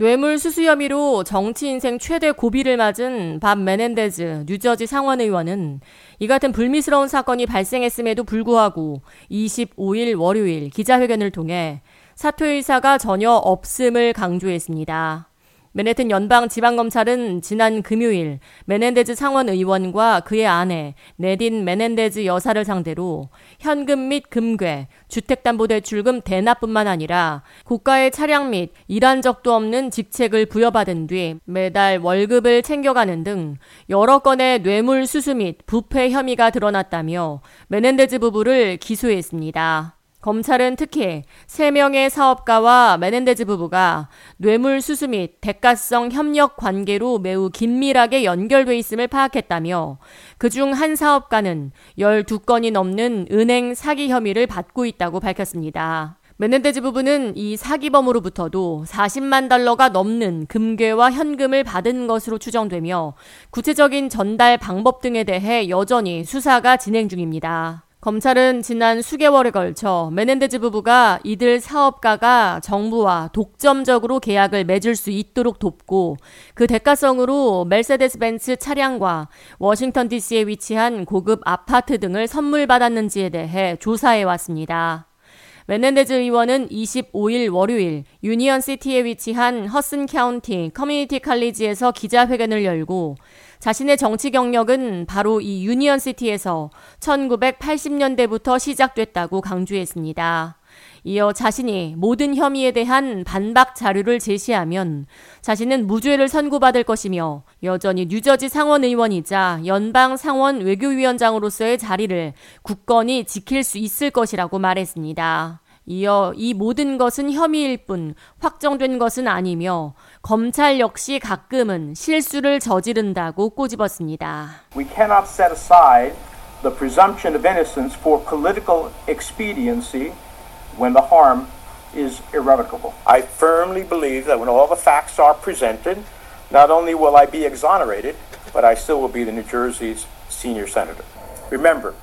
뇌물 수수 혐의로 정치 인생 최대 고비를 맞은 밥 메넨데즈 뉴저지 상원 의원은 이 같은 불미스러운 사건이 발생했음에도 불구하고 25일 월요일 기자회견을 통해 사퇴 의사가 전혀 없음을 강조했습니다. 맨해튼 연방 지방검찰은 지난 금요일 메넨데즈 상원 의원과 그의 아내 네딘 메넨데즈 여사를 상대로 현금 및 금괴, 주택담보대출금 대납뿐만 아니라 국가의 차량 및 일한 적도 없는 직책을 부여받은 뒤 매달 월급을 챙겨가는 등 여러 건의 뇌물 수수 및 부패 혐의가 드러났다며 메넨데즈 부부를 기소했습니다. 검찰은 특히 3명의 사업가와 메넨데즈 부부가 뇌물 수수 및 대가성 협력 관계로 매우 긴밀하게 연결돼 있음을 파악했다며 그중 한 사업가는 12건이 넘는 은행 사기 혐의를 받고 있다고 밝혔습니다. 메넨데즈 부부는 이 사기범으로부터도 40만 달러가 넘는 금괴와 현금을 받은 것으로 추정되며 구체적인 전달 방법 등에 대해 여전히 수사가 진행 중입니다. 검찰은 지난 수개월에 걸쳐 메넨데즈 부부가 이들 사업가가 정부와 독점적으로 계약을 맺을 수 있도록 돕고 그 대가성으로 메르세데스 벤츠 차량과 워싱턴 DC에 위치한 고급 아파트 등을 선물 받았는지에 대해 조사해 왔습니다. 메넨데즈 의원은 25일 월요일 유니언 시티에 위치한 허드슨 카운티 커뮤니티 칼리지에서 기자회견을 열고 자신의 정치 경력은 바로 이 유니언 시티에서 1980년대부터 시작됐다고 강조했습니다. 이어 자신이 모든 혐의에 대한 반박 자료를 제시하면 자신은 무죄를 선고받을 것이며 여전히 뉴저지 상원 의원이자 연방 상원 외교위원장으로서의 자리를 굳건히 지킬 수 있을 것이라고 말했습니다. 이어 이 모든 것은 혐의일 뿐 확정된 것은 아니며 검찰 역시 가끔은 실수를 저지른다고 꼬집었습니다. We cannot set aside the presumption of innocence for political expediency when the harm is irrevocable. I firmly believe that when all the facts are presented, not only will I be exonerated, but I still will be the New Jersey's senior senator. Remember,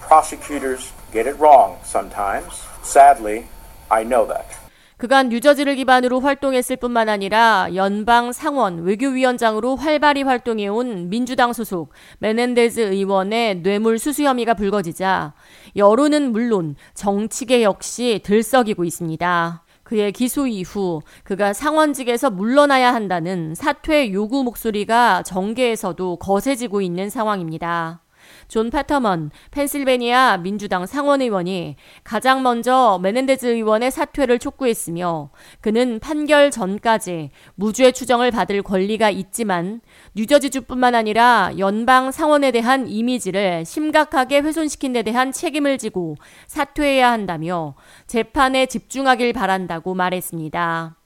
prosecutors get it wrong sometimes. Sadly, I know that. 그간 뉴저지를 기반으로 활동했을 뿐만 아니라 연방 상원 외교위원장으로 활발히 활동해온 민주당 소속 메넨데즈 의원의 뇌물 수수 혐의가 불거지자 여론은 물론 정치계 역시 들썩이고 있습니다. 그의 기소 이후 그가 상원직에서 물러나야 한다는 사퇴 요구 목소리가 정계에서도 거세지고 있는 상황입니다. 존 파터먼 펜실베니아 민주당 상원의원이 가장 먼저 메넨데즈 의원의 사퇴를 촉구했으며 그는 판결 전까지 무죄 추정을 받을 권리가 있지만 뉴저지주뿐만 아니라 연방 상원에 대한 이미지를 심각하게 훼손시킨 데 대한 책임을 지고 사퇴해야 한다며 재판에 집중하길 바란다고 말했습니다.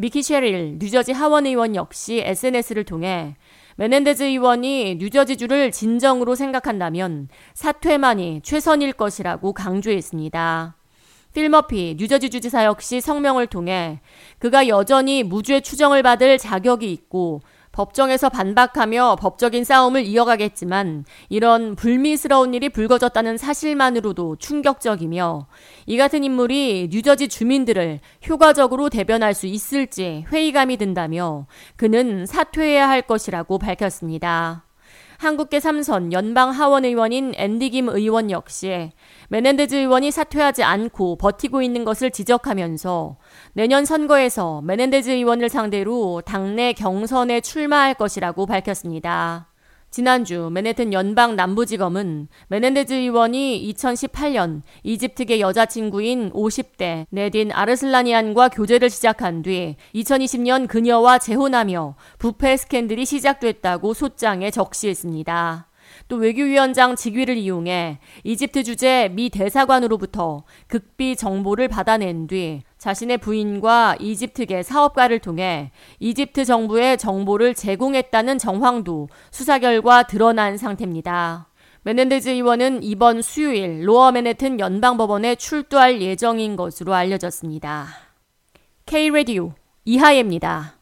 미키 셰릴 뉴저지 하원 의원 역시 SNS를 통해 메넨데즈 의원이 뉴저지주를 진정으로 생각한다면 사퇴만이 최선일 것이라고 강조했습니다. 필머피 뉴저지 주지사 역시 성명을 통해 그가 여전히 무죄 추정을 받을 자격이 있고 법정에서 반박하며 법적인 싸움을 이어가겠지만 이런 불미스러운 일이 불거졌다는 사실만으로도 충격적이며 이 같은 인물이 뉴저지 주민들을 효과적으로 대변할 수 있을지 회의감이 든다며 그는 사퇴해야 할 것이라고 밝혔습니다. 한국계 삼선 연방 하원 의원인 앤디 김 의원 역시 메넨데즈 의원이 사퇴하지 않고 버티고 있는 것을 지적하면서 내년 선거에서 메넨데즈 의원을 상대로 당내 경선에 출마할 것이라고 밝혔습니다. 지난주 맨해튼 연방 남부지검은 메넨데즈 의원이 2018년 이집트계 여자친구인 50대 네딘 아르슬라니안과 교제를 시작한 뒤 2020년 그녀와 재혼하며 부패 스캔들이 시작됐다고 소장에 적시했습니다. 또 외교위원장 직위를 이용해 이집트 주재 미 대사관으로부터 극비 정보를 받아낸 뒤 자신의 부인과 이집트계 사업가를 통해 이집트 정부에 정보를 제공했다는 정황도 수사 결과 드러난 상태입니다. 메넨데즈 의원은 이번 수요일 로어 맨해튼 연방법원에 출두할 예정인 것으로 알려졌습니다. K-Radio 이하예입니다.